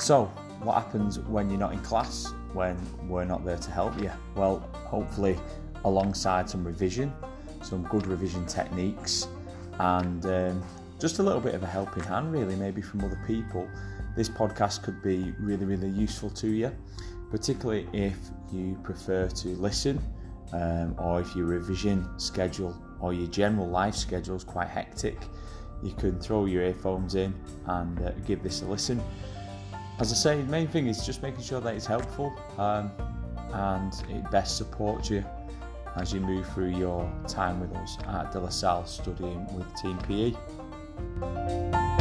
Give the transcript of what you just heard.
So, what happens when you're not in class, when we're not there to help you? Well, hopefully, alongside some revision, some good revision techniques, and um, just a little bit of a helping hand, really, maybe from other people, this podcast could be really, really useful to you, particularly if you prefer to listen um, or if your revision schedule or your general life schedule is quite hectic. You can throw your earphones in and uh, give this a listen. As I say, the main thing is just making sure that it's helpful um, and it best supports you as you move through your time with us at De La Salle studying with Team PE.